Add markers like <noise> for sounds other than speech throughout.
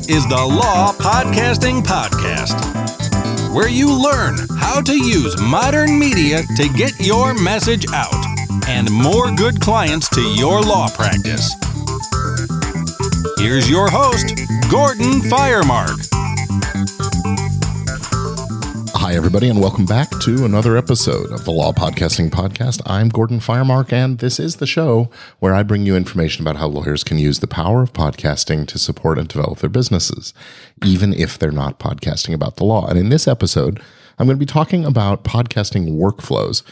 Is the Law Podcasting Podcast, where you learn how to use modern media to get your message out and more good clients to your law practice. Here's your host, Gordon Firemark. Everybody, and welcome back to another episode of the Law Podcasting Podcast. I'm Gordon Firemark, and this is the show where I bring you information about how lawyers can use the power of podcasting to support and develop their businesses, even if they're not podcasting about the law. And in this episode, I'm going to be talking about podcasting workflows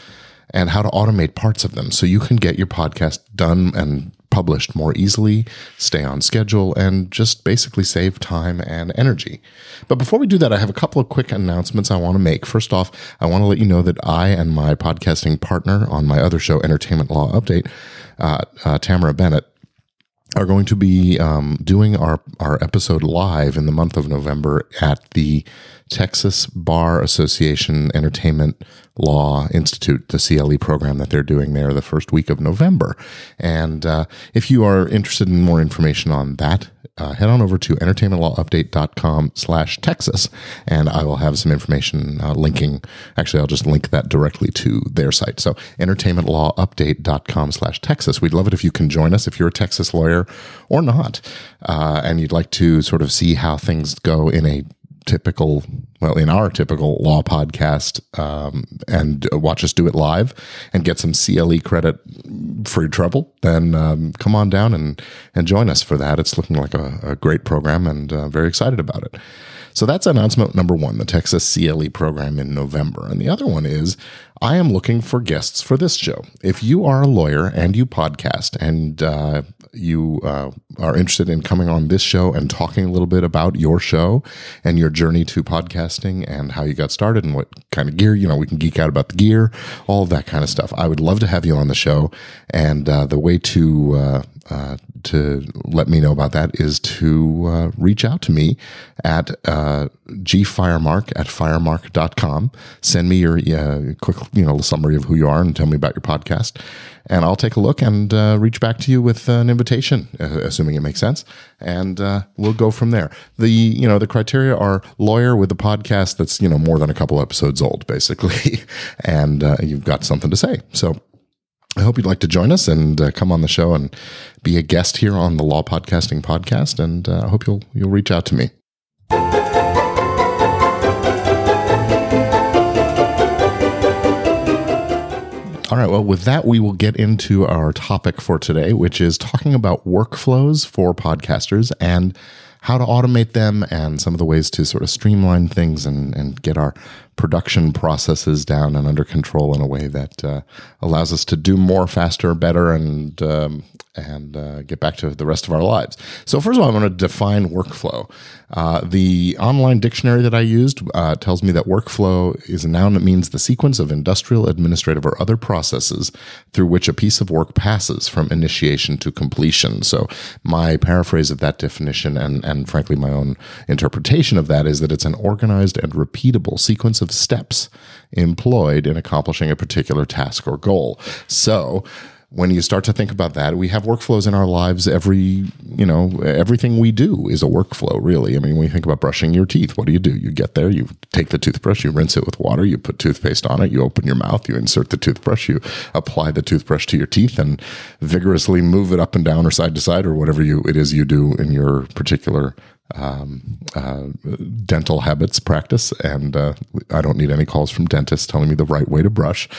and how to automate parts of them so you can get your podcast done and published more easily, stay on schedule, and just basically save time and energy. But before we do that, I have a couple of quick announcements I want to make. First off, I want to let you know that I and my podcasting partner on my other show, Entertainment Law Update, uh, uh, Tamara Bennett, are going to be um, doing our, our episode live in the month of November at the Texas Bar Association Entertainment Law Institute, the CLE program that they're doing there the first week of November. And uh, if you are interested in more information on that, uh, head on over to entertainmentlawupdate.com slash Texas, and I will have some information uh, linking. Actually, I'll just link that directly to their site. So entertainmentlawupdate.com slash Texas. We'd love it if you can join us if you're a Texas lawyer or not, uh, and you'd like to sort of see how things go in a typical, well, in our typical law podcast, um, and watch us do it live and get some CLE credit for your trouble, then um, come on down and and join us for that. It's looking like a, a great program, and uh, very excited about it. So that's announcement number one, the Texas CLE program in November. And the other one is I am looking for guests for this show. If you are a lawyer and you podcast and uh, you uh, are interested in coming on this show and talking a little bit about your show and your journey to podcasting and how you got started and what kind of gear, you know, we can geek out about the gear, all that kind of stuff. I would love to have you on the show. And uh, the way to uh, uh, to let me know about that is to uh, reach out to me at gfiremark at firemark.com. Send me your quick you know a summary of who you are and tell me about your podcast. And I'll take a look and uh, reach back to you with an invitation, uh, assuming it makes sense. And uh, we'll go from there. The you know the criteria are lawyer with a podcast that's you know more than a couple episodes old, basically, <laughs> and uh, you've got something to say. So I hope you'd like to join us and uh, come on the show and be a guest here on the Law Podcasting Podcast. And uh, I hope you'll you'll reach out to me. All right. Well, with that, we will get into our topic for today, which is talking about workflows for podcasters and how to automate them and some of the ways to sort of streamline things and, and get our production processes down and under control in a way that uh, allows us to do more faster, better, and um, and uh, get back to the rest of our lives. So first of all, I want to define workflow. Uh, the online dictionary that I used uh, tells me that workflow is a noun that means the sequence of industrial, administrative, or other processes through which a piece of work passes from initiation to completion. So my paraphrase of that definition and and frankly my own interpretation of that is that it's an organized and repeatable sequence of steps employed in accomplishing a particular task or goal. So, when you start to think about that, we have workflows in our lives. Every, you know, everything we do is a workflow, really. I mean, when you think about brushing your teeth, what do you do? You get there, you take the toothbrush, you rinse it with water, you put toothpaste on it, you open your mouth, you insert the toothbrush, you apply the toothbrush to your teeth and vigorously move it up and down or side to side or whatever you it is you do in your particular um, uh, dental habits practice, and uh, I don't need any calls from dentists telling me the right way to brush.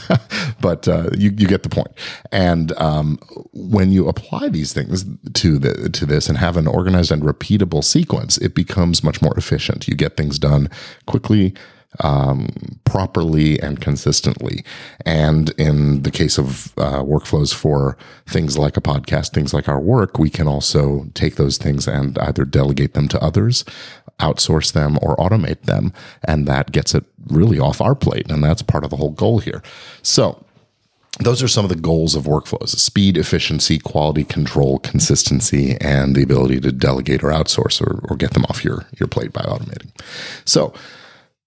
<laughs> but uh, you, you get the point. And um, when you apply these things to the to this and have an organized and repeatable sequence, it becomes much more efficient. You get things done quickly, um, properly and consistently. And in the case of uh, workflows for things like a podcast, things like our work, we can also take those things and either delegate them to others, outsource them, or automate them. And that gets it really off our plate. And that's part of the whole goal here. So, those are some of the goals of workflows speed, efficiency, quality control, consistency, and the ability to delegate or outsource or, or get them off your, your plate by automating. So,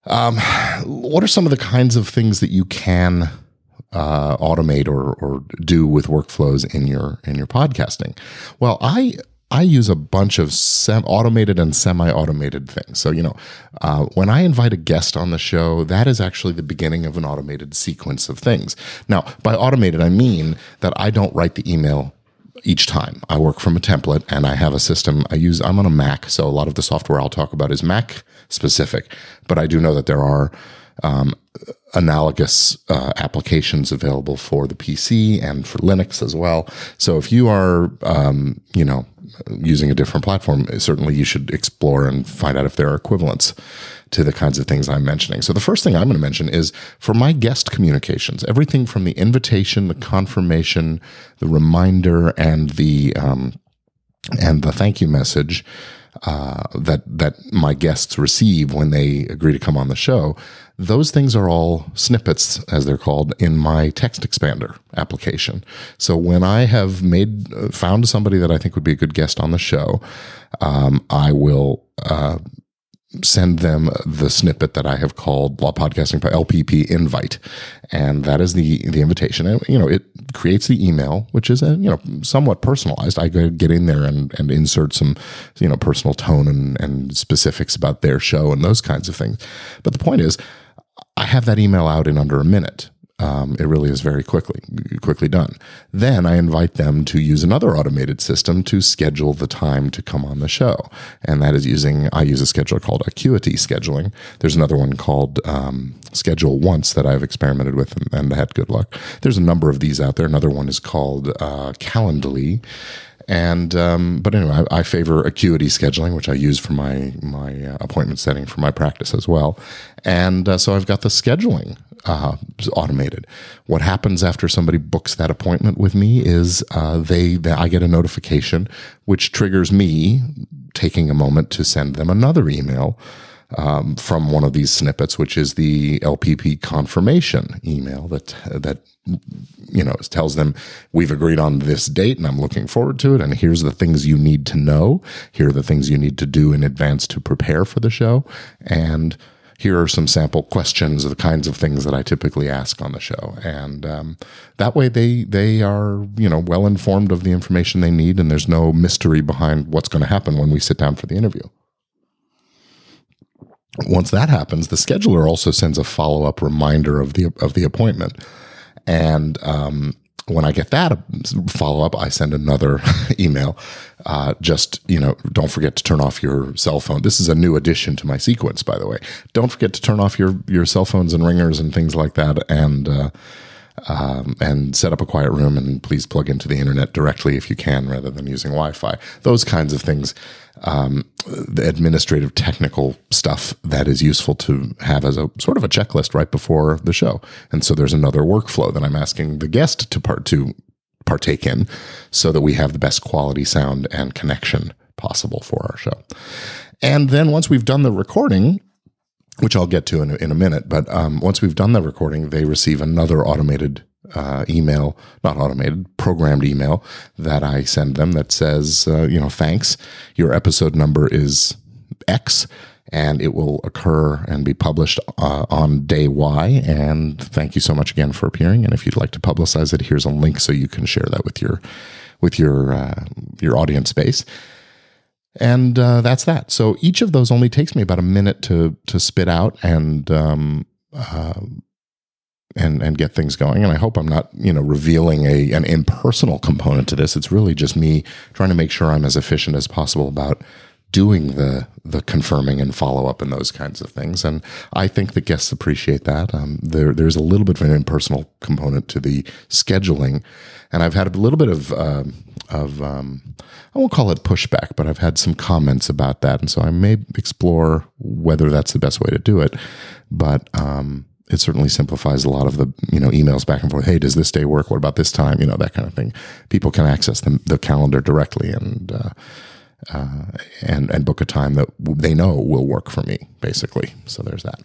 um, what are some of the kinds of things that you can uh, automate or, or do with workflows in your in your podcasting? Well, I I use a bunch of sem- automated and semi automated things. So, you know, uh, when I invite a guest on the show, that is actually the beginning of an automated sequence of things. Now, by automated, I mean that I don't write the email each time. I work from a template and I have a system I use. I'm on a Mac, so a lot of the software I'll talk about is Mac specific, but I do know that there are um, analogous uh, applications available for the PC and for Linux as well. So if you are, um, you know, using a different platform, certainly you should explore and find out if there are equivalents to the kinds of things I'm mentioning. So the first thing I'm going to mention is for my guest communications, everything from the invitation, the confirmation, the reminder, and the um, and the thank you message uh, that that my guests receive when they agree to come on the show. Those things are all snippets, as they're called, in my text expander application. So when I have made found somebody that I think would be a good guest on the show, um, I will. Uh, send them the snippet that I have called Law Podcasting LPP invite, and that is the the invitation. And you know, it creates the email, which is you know somewhat personalized. I get in there and and insert some you know personal tone and and specifics about their show and those kinds of things. But the point is, I have that email out in under a minute. Um, it really is very quickly quickly done. Then I invite them to use another automated system to schedule the time to come on the show, and that is using I use a scheduler called Acuity Scheduling. There's another one called um, Schedule Once that I've experimented with and, and, had good luck. There's a number of these out there. Another one is called uh, Calendly. And um, but anyway, I, I, favor acuity scheduling, which I use for my my uh, appointment setting for my practice as well. And uh, so I've got the scheduling uh, automated. What happens after somebody books that appointment with me is uh, they, they I get a notification which triggers me taking a moment to send them another email um, from one of these snippets, which is the LPP confirmation email that that you know tells them we've agreed on this date and I'm looking forward to it. And here's the things you need to know. Here are the things you need to do in advance to prepare for the show. And here are some sample questions the kinds of things that I typically ask on the show, and um, that way they they are you know well informed of the information they need, and there's no mystery behind what's going to happen when we sit down for the interview. Once that happens, the scheduler also sends a follow up reminder of the of the appointment, and um, when I get that follow up, I send another <laughs> email. Uh, just, you know, don't forget to turn off your cell phone. This is a new addition to my sequence, by the way. Don't forget to turn off your, your cell phones and ringers and things like that. And, uh, um, and set up a quiet room and please plug into the internet directly if you can rather than using Wi-Fi. Those kinds of things, um, the administrative technical stuff that is useful to have as a sort of a checklist right before the show. And so there's another workflow that I'm asking the guest to part to partake in so that we have the best quality sound and connection possible for our show. And then once we've done the recording, which I'll get to in a, in a minute. But um, once we've done the recording, they receive another automated uh, email, not automated, programmed email that I send them that says, uh, you know, thanks. Your episode number is X and it will occur and be published uh, on day Y. And thank you so much again for appearing. And if you'd like to publicize it, here's a link so you can share that with your with your uh, your audience base and uh, that's that. So each of those only takes me about a minute to to spit out and um, uh, and and get things going. And I hope I'm not you know revealing a an impersonal component to this. It's really just me trying to make sure I'm as efficient as possible about doing the the confirming and follow up and those kinds of things. And I think the guests appreciate that. Um, there there's a little bit of an impersonal component to the scheduling, and I've had a little bit of. Um, of um, I won't call it pushback, but I've had some comments about that, and so I may explore whether that's the best way to do it. But um, it certainly simplifies a lot of the you know emails back and forth. Hey, does this day work? What about this time? You know that kind of thing. People can access the, the calendar directly and. Uh, uh, and and book a time that they know will work for me, basically. So there's that.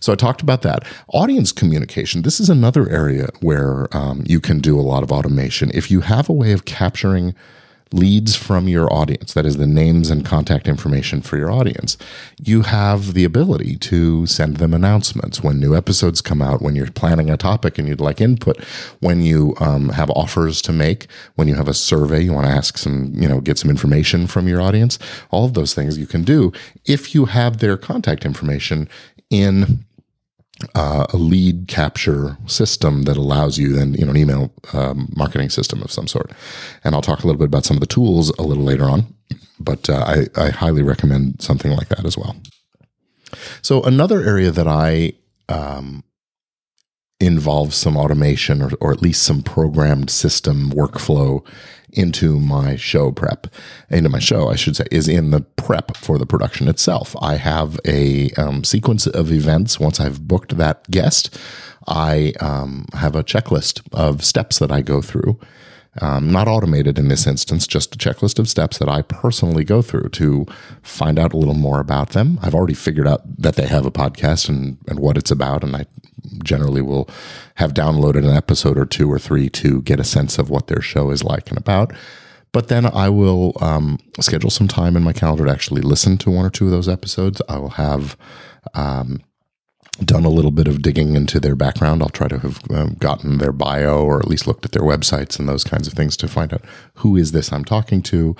So I talked about that. Audience communication. This is another area where um, you can do a lot of automation if you have a way of capturing leads from your audience, that is the names and contact information for your audience, you have the ability to send them announcements when new episodes come out, when you're planning a topic and you'd like input, when you um, have offers to make, when you have a survey, you want to ask some, you know, get some information from your audience. All of those things you can do if you have their contact information in uh, a lead capture system that allows you then you know an email um, marketing system of some sort. And i'll talk a little bit about some of the tools a little later on but uh, I, I highly recommend something like that as well. So another area that i um, involves some automation or, or at least some programmed system workflow into my show prep, into my show, I should say, is in the prep for the production itself. I have a um, sequence of events. Once I've booked that guest, I um, have a checklist of steps that I go through. Um, not automated in this instance, just a checklist of steps that I personally go through to find out a little more about them. I've already figured out that they have a podcast and, and what it's about, and I generally will have downloaded an episode or two or three to get a sense of what their show is like and about. But then I will um, schedule some time in my calendar to actually listen to one or two of those episodes. I will have um, done a little bit of digging into their background. I'll try to have um, gotten their bio or at least looked at their websites and those kinds of things to find out who is this I'm talking to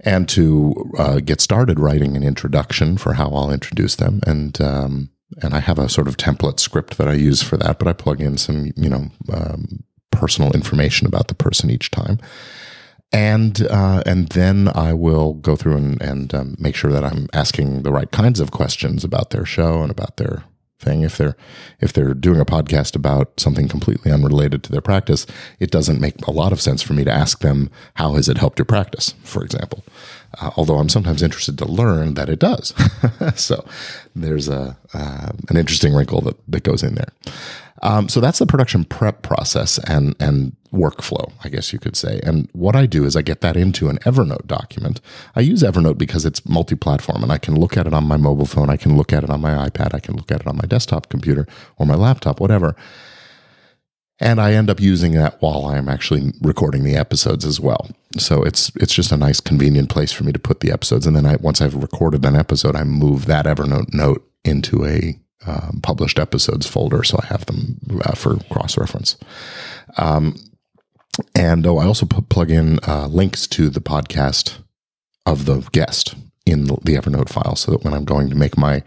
and to uh, get started writing an introduction for how I'll introduce them. And um, and I have a sort of template script that I use for that, but I plug in some, you know, um, personal information about the person each time. And uh, and then I will go through and, and um, make sure that I'm asking the right kinds of questions about their show and about their thing. If they're if they're doing a podcast about something completely unrelated to their practice, it doesn't make a lot of sense for me to ask them how has it helped your practice, for example uh, although I'm sometimes interested to learn that it does. <laughs> so there's a uh, an interesting wrinkle that, that goes in there. Um, so that's the production prep process and and workflow, I guess you could say. And what I do is I get that into an Evernote document. I use Evernote because it's multi-platform, and I can look at it on my mobile phone, I can look at it on my iPad, I can look at it on my desktop computer or my laptop, whatever and I end up using that while I'm actually recording the episodes as well. So it's it's just a nice convenient place for me to put the episodes, and then I once I've recorded an episode, I move that Evernote note into a um, published episodes folder, so I have them uh, for cross reference. Um, and oh, I also put, plug in uh, links to the podcast of the guest in the, Evernote file, so that when I'm going to make my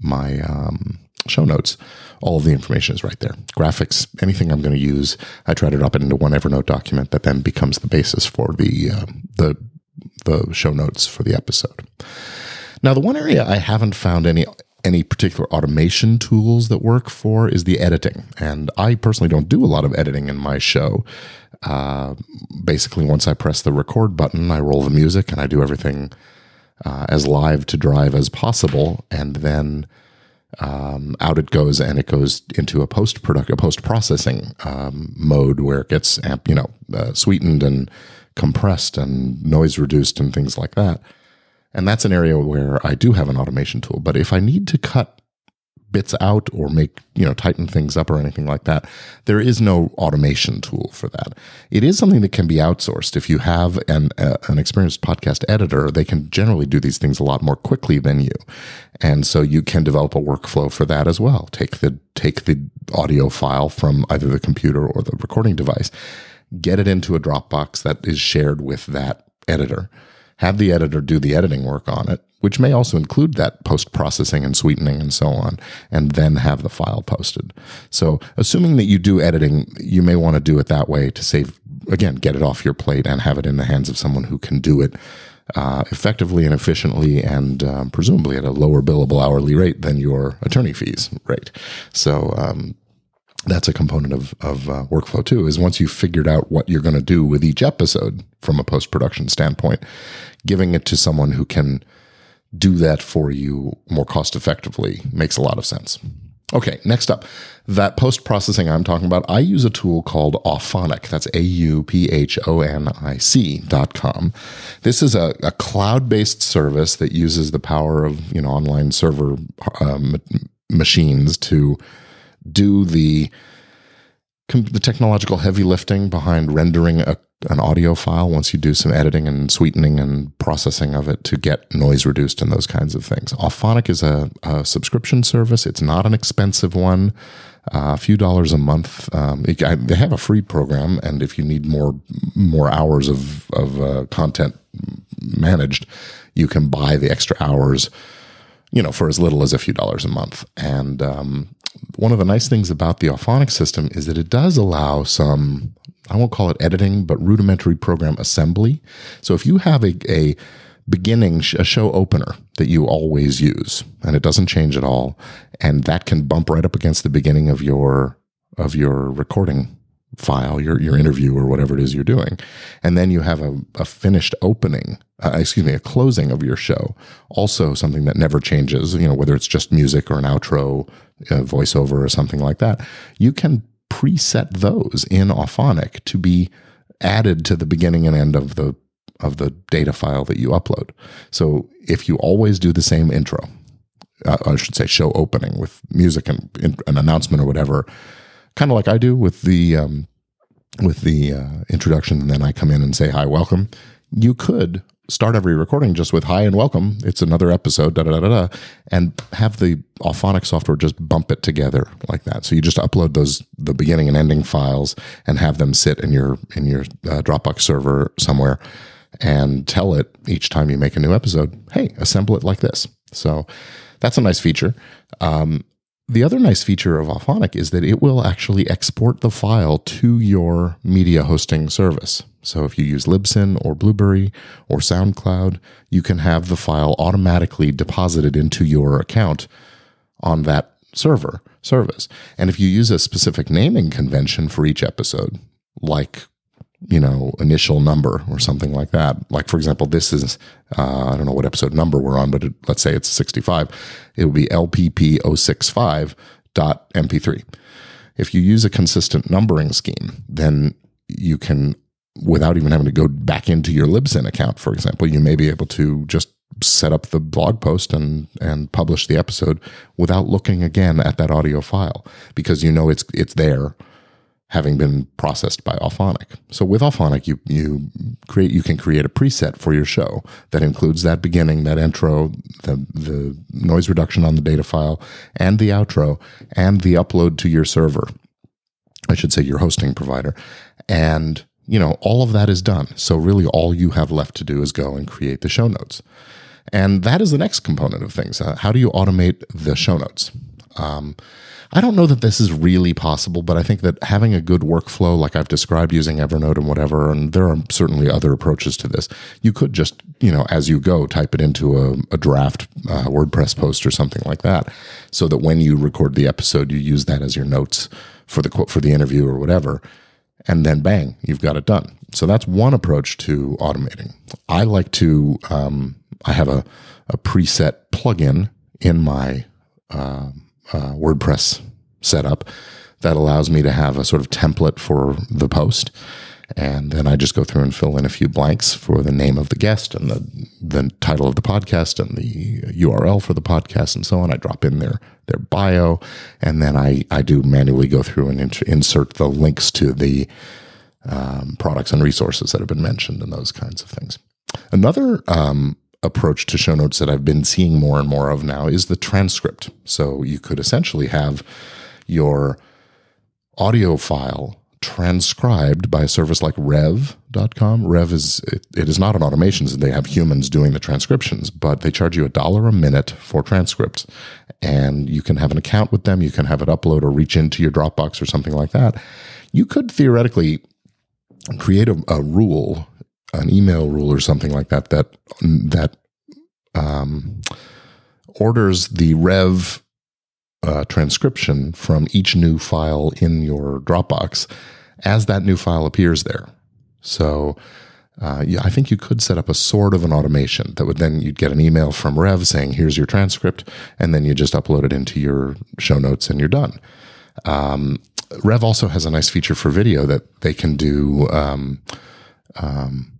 my um, show notes, all of the information is right there. Graphics, anything I'm going to use, I try to drop it into one Evernote document that then becomes the basis for the uh, the the show notes for the episode. Now, the one area I haven't found any any particular automation tools that work for is the editing, and I personally don't do a lot of editing in my show. Uh, basically, once I press the record button, I roll the music and I do everything uh, as live to drive as possible, and then um, out it goes and it goes into a post product a post processing um, mode where it gets amp, you know uh, sweetened and compressed and noise reduced and things like that and that's an area where I do have an automation tool but if I need to cut bits out or make, you know, tighten things up or anything like that. There is no automation tool for that. It is something that can be outsourced. If you have an, uh, an experienced podcast editor, they can generally do these things a lot more quickly than you. And so you can develop a workflow for that as well. Take the, take the audio file from either the computer or the recording device, get it into a Dropbox that is shared with that editor have the editor do the editing work on it, which may also include that post processing and sweetening and so on, and then have the file posted. So, assuming that you do editing, you may want to do it that way to save, again, get it off your plate and have it in the hands of someone who can do it uh, effectively and efficiently and um, presumably at a lower billable hourly rate than your attorney fees rate. So, um, that's a component of, of uh, workflow too is once you've figured out what you're going to do with each episode from a post-production standpoint giving it to someone who can do that for you more cost effectively makes a lot of sense. Okay next up that post-processing i'm talking about i use a tool called auphonic. That's a-u-p-h-o-n-i-c dot com. This is a, a cloud-based service that uses the power of you know online server um, machines to do the the technological heavy lifting behind rendering a, an audio file once you do some editing and sweetening and processing of it to get noise reduced and those kinds of things. Auphonic is a, a subscription service. It's not an expensive one. Uh, a few dollars a month. Um, it, I, they have a free program, and if you need more more hours of of uh, content managed, you can buy the extra hours you know, for as little as a few dollars a month. And um, one of the nice things about the Auphonic system is that it does allow some, I won't call it editing, but rudimentary program assembly. So if you have a, a beginning, a show opener that you always use, and it doesn't change at all, and that can bump right up against the beginning of your of your recording file, your your interview or whatever it is you're doing, and then you have a, a finished opening, uh, excuse me, a closing of your show. Also, something that never changes. You know, whether it's just music or an outro, voiceover or something like that, you can preset those in Auphonic to be added to the beginning and end of the of the data file that you upload. So if you always do the same intro, uh, I should say show opening with music and, and an announcement or whatever kind of like I do with the um, with the uh, introduction, and then I come in and say hi, welcome. You could start every recording just with hi and welcome. It's another episode, da da da da, and have the Auphonic software just bump it together like that. So you just upload those the beginning and ending files and have them sit in your in your uh, Dropbox server somewhere, and tell it each time you make a new episode, hey, assemble it like this. So that's a nice feature. Um, the other nice feature of Auphonic is that it will actually export the file to your media hosting service. So if you use Libsyn or Blubrry or SoundCloud, you can have the file automatically deposited into your account on that server service. And if you use a specific naming convention for each episode, like you know, initial number or something like that. Like, for example, this is, uh, I don't know what episode number we're on, but it, let's say it's 65. It would be LPP065.mp3. If you use a consistent numbering scheme, then you can, without even having to go back into your Libsyn account, for example, you may be able to just set up the blog post and and publish the episode without looking again at that audio file because you know it's it's there having been processed by Auphonic. So with Auphonic, you you create you can create a preset for your show that includes that beginning, that intro, the the noise reduction on the data file, and the outro, and the upload to your server. I should say your hosting provider. And you know, all of that is done. So really all you have left to do is go and create the show notes. And that is the next component of things. Uh, how do you automate the show notes? Um, I don't know that this is really possible, but I think that having a good workflow, like I've described using Evernote and whatever, and there are certainly other approaches to this, you could just, you know, as you go, type it into a, a draft uh, WordPress post or something like that, so that when you record the episode, you use that as your notes for the quote for the interview or whatever, and then bang, you've got it done. So that's one approach to automating. I like to, um, I have a, a preset plugin in my. Um, uh, WordPress setup that allows me to have a sort of template for the post. And then I just go through and fill in a few blanks for the name of the guest and the, the title of the podcast and the URL for the podcast and so on. I drop in their, their bio and then I, I do manually go through and insert the links to the um, products and resources that have been mentioned and those kinds of things. Another um, approach to show notes that I've been seeing more and more of now is the transcript. So you could essentially have your audio file transcribed by a service like rev.com. Rev is it, it is not an automation, they have humans doing the transcriptions, but they charge you a dollar a minute for transcripts. And you can have an account with them, you can have it upload or reach into your Dropbox or something like that. You could theoretically create a, a rule an email rule or something like that that that um, orders the rev uh, transcription from each new file in your Dropbox as that new file appears there. So uh, yeah, I think you could set up a sort of an automation that would then you'd get an email from Rev saying, "Here's your transcript," and then you just upload it into your show notes and you're done. Um, Rev also has a nice feature for video that they can do. Um, um,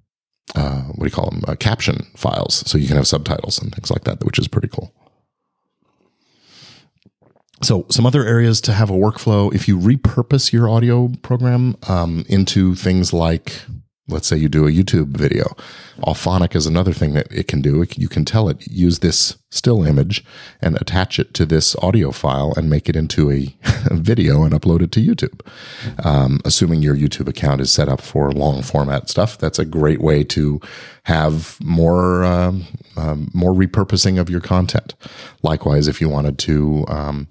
uh, what do you call them? Uh, caption files, so you can have subtitles and things like that, which is pretty cool. so some other areas to have a workflow if you repurpose your audio program um, into things like let's say you do a youtube video. Auphonic is another thing that it can do. You can tell it use this still image and attach it to this audio file and make it into a <laughs> video and upload it to youtube. Um, assuming your youtube account is set up for long format stuff that's a great way to have more um, um, more repurposing of your content. Likewise if you wanted to um,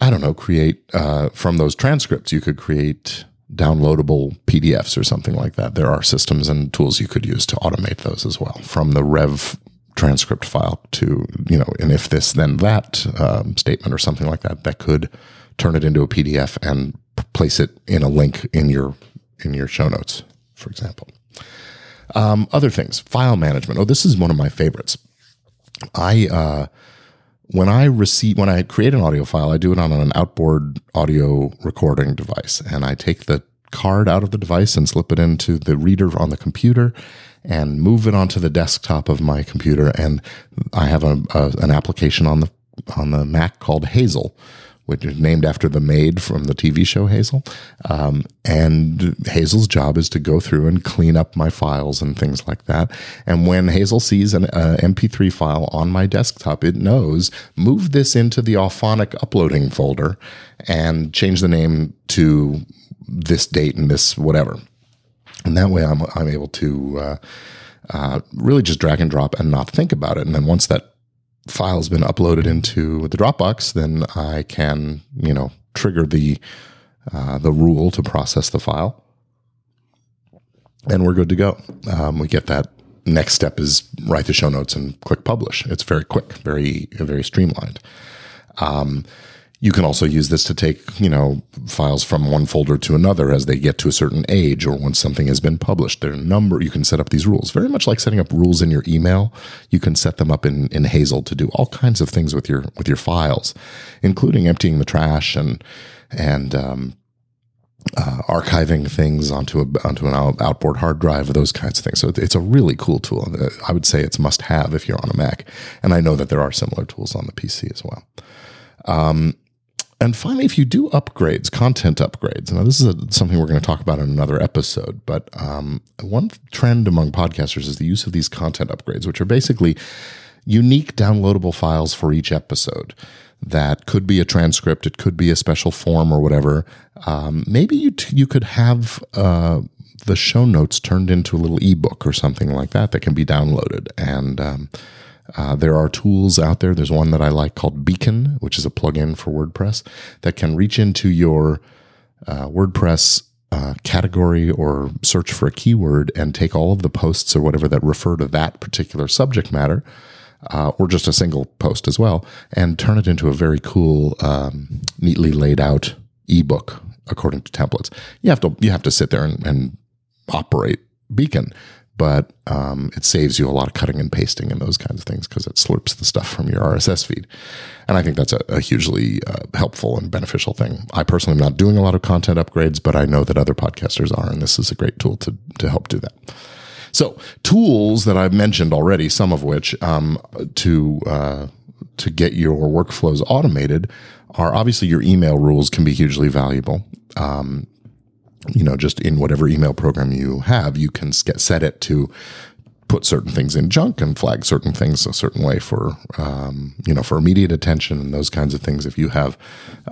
I don't know, create uh, from those transcripts, you could create downloadable PDFs or something like that. There are systems and tools you could use to automate those as well from the Rev transcript file to, you know, an if this, then that um, statement or something like that, that could turn it into a PDF and place it in a link in your, in your show notes, for example. Um, other things, file management. Oh, this is one of my favorites. I, uh, when I receive when I create an audio file, I do it on an outboard audio recording device, and I take the card out of the device and slip it into the reader on the computer and move it onto the desktop of my computer. And I have a, a an application on the on the Mac called Hazel, which is named after the maid from the TV show Hazel. Um, and Hazel's job is to go through and clean up my files and things like that. And when Hazel sees an uh, MP3 file on my desktop, it knows move this into the Auphonic uploading folder and change the name to this date and this whatever. And that way I'm, I'm able to uh, uh, really just drag and drop and not think about it. And then once that file has been uploaded into the Dropbox, then I can, you know, trigger the uh, the rule to process the file, and we're good to go. Um, we get that. Next step is write the show notes and click publish. It's very quick, very very streamlined. Um, you can also use this to take, you know, files from one folder to another as they get to a certain age or once something has been published. There are number, you can set up these rules. Very much like setting up rules in your email. You can set them up in, in Hazel to do all kinds of things with your, with your files, including emptying the trash and, and, um, uh, archiving things onto a onto an outboard hard drive, those kinds of things. So it's a really cool tool. I would say it's must have if you're on a Mac, and I know that there are similar tools on the PC as well. Um, and finally, if you do upgrades, content upgrades, now this is a, something we're going to talk about in another episode, but um, one trend among podcasters is the use of these content upgrades, which are basically unique downloadable files for each episode. That could be a transcript, it could be a special form or whatever. Um, maybe you t- you could have uh, the show notes turned into a little ebook or something like that that can be downloaded and. Um, uh, there are tools out there. There's one that I like called Beacon, which is a plugin for WordPress that can reach into your uh, WordPress uh, category or search for a keyword and take all of the posts or whatever that refer to that particular subject matter, uh, or just a single post as well, and turn it into a very cool, um, neatly laid out ebook according to templates. You have to you have to sit there and, and operate Beacon but um, it saves you a lot of cutting and pasting and those kinds of things because it slurps the stuff from your RSS feed. And I think that's a, a hugely uh, helpful and beneficial thing. I personally am not doing a lot of content upgrades, but I know that other podcasters are, and this is a great tool to, to help do that. So, tools that I've mentioned already, some of which um, to uh, to get your workflows automated, are obviously your email rules can be hugely valuable. Um, you know, just in whatever email program you have, you can set it to put certain things in junk and flag certain things a certain way for, um, you know, for immediate attention and those kinds of things. If you have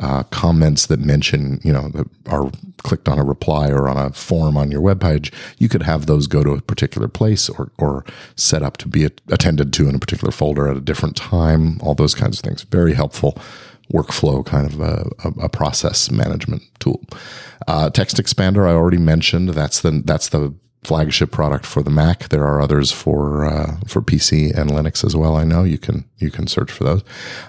uh, comments that mention, you know, that are clicked on a reply or on a form on your webpage, you could have those go to a particular place or, or set up to be attended to in a particular folder at a different time, all those kinds of things. Very helpful workflow kind of a, a process management tool. Uh, Text Expander, I already mentioned. That's the that's the flagship product for the Mac. There are others for uh, for PC and Linux as well. I know you can you can search for those.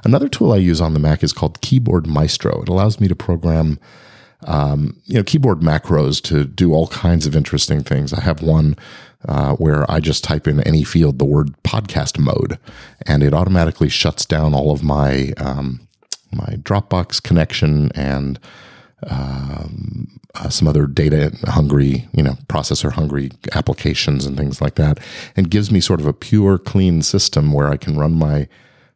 Another tool I use on the Mac is called Keyboard Maestro. It allows me to program. Um, you know, keyboard macros to do all kinds of interesting things. I have one uh, where I just type in any field the word podcast mode, and it automatically shuts down all of my um, my Dropbox connection and um, uh, some other data hungry, you know, processor hungry applications and things like that, and gives me sort of a pure, clean system where I can run my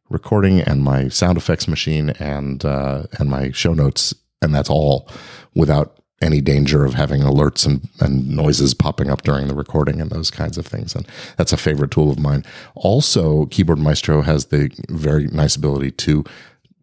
recording and my sound effects machine and uh, and my show notes, and that's all without any danger of having alerts and, and noises popping up during the recording and those kinds of things. And that's a favorite tool of mine. Also, Keyboard Maestro has the very nice ability to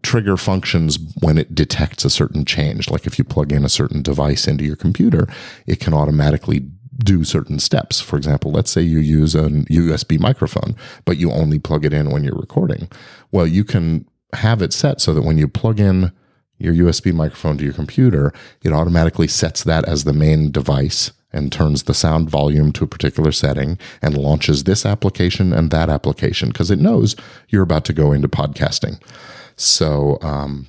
trigger functions when it detects a certain change. Like if you plug in a certain device into your computer, it can automatically do certain steps. For example, let's say you use a USB microphone, but you only plug it in when you're recording. Well, you can have it set so that when you plug in your USB microphone to your computer, it automatically sets that as the main device and turns the sound volume to a particular setting and launches this application and that application because it knows you're about to go into podcasting. So um,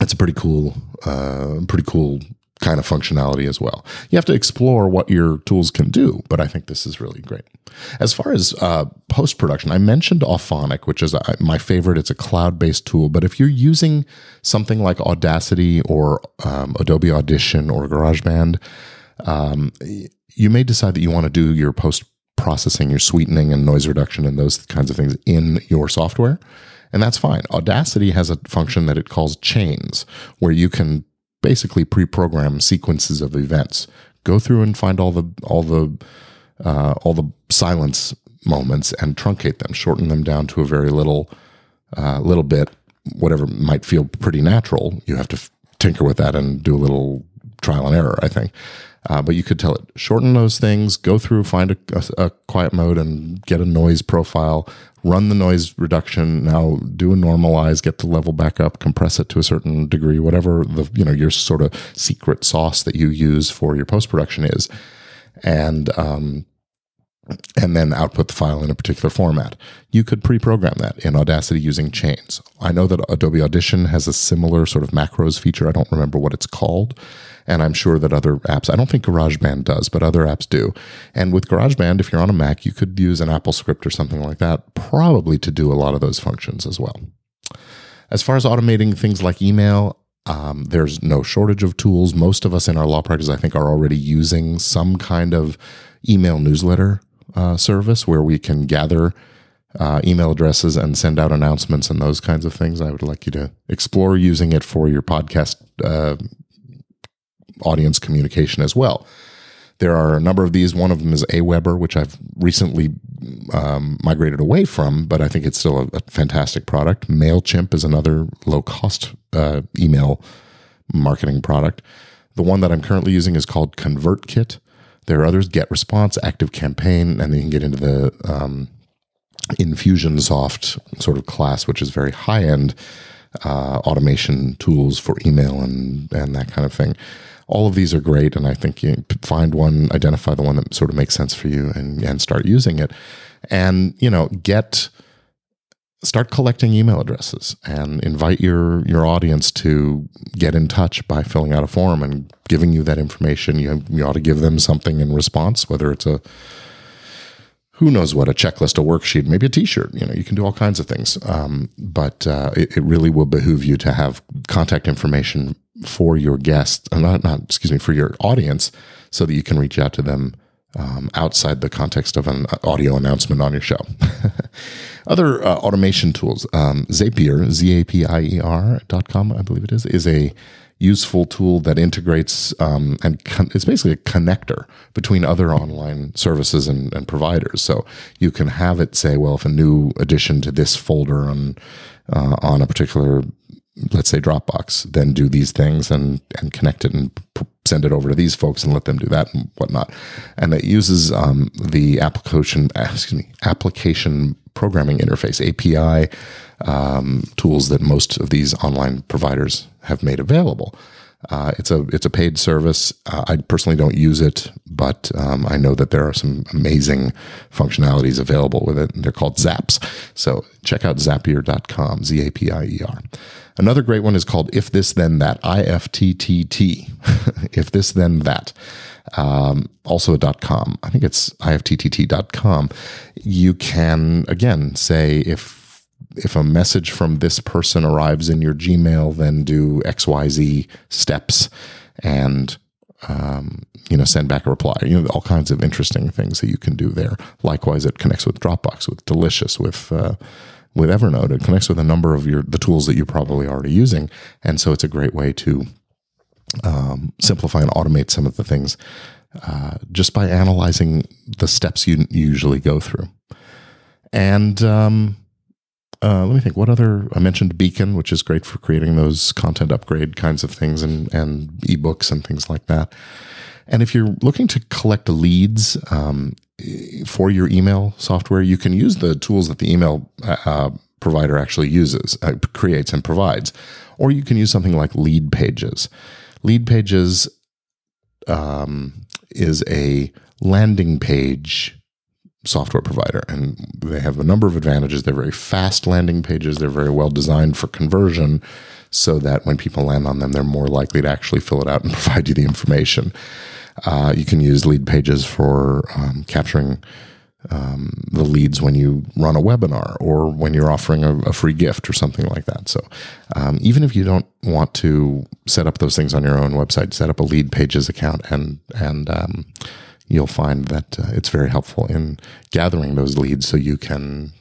it's a pretty cool, uh, pretty cool kind of functionality as well. You have to explore what your tools can do, but I think this is really great. As far as uh, post production, I mentioned Auphonic, which is uh, my favorite. It's a cloud based tool, but if you're using something like Audacity or um, Adobe Audition or GarageBand, um, you may decide that you want to do your post processing, your sweetening and noise reduction and those kinds of things in your software. And that's fine. Audacity has a function that it calls chains, where you can basically pre-program sequences of events. Go through and find all the all the uh, all the silence moments and truncate them, shorten them down to a very little uh, little bit, whatever might feel pretty natural. You have to f- tinker with that and do a little trial and error, I think. Uh, but you could tell it shorten those things, go through, find a, a, a, quiet mode, and get a noise profile. Run the noise reduction. Now do a normalize, get the level back up, compress it to a certain degree, whatever the you know your sort of secret sauce that you use for your post production is, and um, and then output the file in a particular format. You could pre-program that in Audacity using chains. I know that Adobe Audition has a similar sort of macros feature. I don't remember what it's called. And I'm sure that other apps, I don't think GarageBand does, but other apps do. And with GarageBand, if you're on a Mac, you could use an Apple script or something like that, probably to do a lot of those functions as well. As far as automating things like email, um, there's no shortage of tools. Most of us in our law practice, I think, are already using some kind of email newsletter uh, service where we can gather uh, email addresses and send out announcements and those kinds of things. I would like you to explore using it for your podcast uh, audience communication as well. There are a number of these. One of them is Aweber, which I've recently um, migrated away from, but I think it's still a, a, fantastic product. MailChimp is another low cost uh, email marketing product. The one that I'm currently using is called ConvertKit. There are others, Get Response, Active Campaign, and then you can get into the um, Infusionsoft sort of class, which is very high end uh, automation tools for email and, and that kind of thing. All of these are great, and I think you find one, identify the one that sort of makes sense for you, and, and start using it. And you know, get start collecting email addresses and invite your your audience to get in touch by filling out a form and giving you that information. You, you ought to give them something in response whether it's a who knows what a checklist a worksheet maybe a t-shirt you know you can do all kinds of things. Um, but uh, it, it, really will behoove you to have contact information for your guest uh, not, not excuse me for your audience so that you can reach out to them um, outside the context of an audio announcement on your show. <laughs> Other uh, automation tools, um, Zapier, Z A P I E R dot com, I believe it is, is a useful tool that integrates um, and con- it's basically a connector between other online services and, and, providers. So you can have it say, well, if a new addition to this folder on uh, on a particular let's say Dropbox, then do these things and and connect it and send it over to these folks and let them do that and whatnot. And it uses um, the application excuse me application programming interface API um, tools that most of these online providers have made available. Uh, it's a it's a paid service. Uh, I personally don't use it, but um, I know that there are some amazing functionalities available with it. And They're called Zaps. So check out Zapier.com, Z A P I E R. Another great one is called If This Then That, I F T T T. <laughs> If This Then That. Um, also a dot .com. I think it's ifttt.com. You can again say if if a message from this person arrives in your Gmail, then do X Y Z steps and um, you know send back a reply. You know all kinds of interesting things that you can do there. Likewise, it connects with Dropbox, with Delicious, with uh, with Evernote. It connects with a number of your the tools that you're probably already using, and so it's a great way to um, simplify and automate some of the things uh, just by analyzing the steps you usually go through. And um, uh, let me think. What other? I mentioned Beacon, which is great for creating those content upgrade kinds of things and and ebooks and things like that. And if you're looking to collect leads um, for your email software, you can use the tools that the email uh, provider actually uses, uh, creates, and provides, or you can use something like Lead Pages. Lead Pages um, is a landing page software provider and they have a number of advantages. They're very fast landing pages. They're very well designed for conversion so that when people land on them they're more likely to actually fill it out and <laughs> provide you the information uh, you can use lead pages for um, capturing um, the leads when you run a webinar or when you're offering a, a free gift or something like that. So, um, even if you don't want to set up those things on your own website, set up a lead pages account and and um, you'll find that uh, it's very helpful in gathering those leads so you can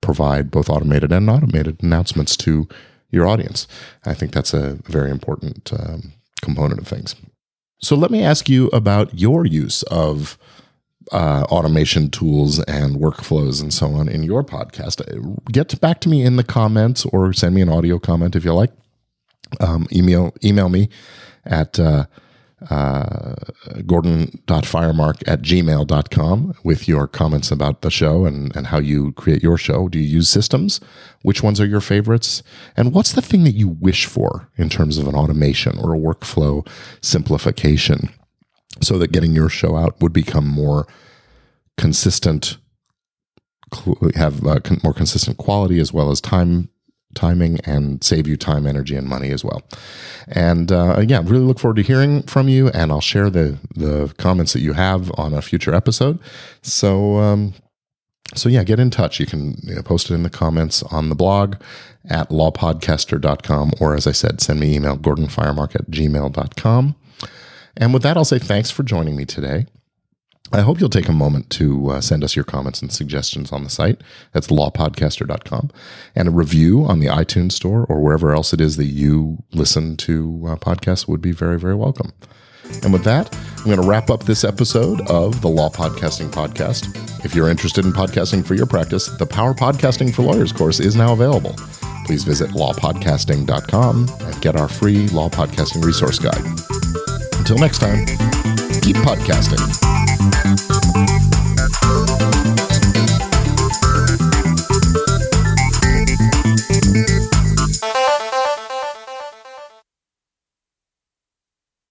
provide both automated and automated announcements to your audience. I think that's a very important um, component of things. So let me ask you about your use of uh, automation tools and workflows and so on in your podcast. Get back to me in the comments or send me an audio comment if you like. Um, email email me at uh, uh, gordon.firemark at gmail.com with your comments about the show and, and how you create your show. Do you use systems? Which ones are your favorites? And what's the thing that you wish for in terms of an automation or a workflow simplification so that getting your show out would become more consistent, have uh, more consistent quality as well as time timing and save you time, energy, and money as well. And uh, yeah, really look forward to hearing from you, and I'll share the the comments that you have on a future episode. So. Um, so yeah, get in touch. You can you know, post it in the comments on the blog at lawpodcaster.com or as I said, send me email gordonfiremark at gmail.com. And with that, I'll say thanks for joining me today. I hope you'll take a moment to uh, send us your comments and suggestions on the site. That's lawpodcaster.com. And a review on the iTunes store or wherever else it is that you listen to uh, podcasts would be very, very welcome. And with that, I'm going to wrap up this episode of the Law Podcasting Podcast. If you're interested in podcasting for your practice, the Power Podcasting for Lawyers course is now available. Please visit lawpodcasting.com and get our free law podcasting resource guide. Until next time, keep podcasting.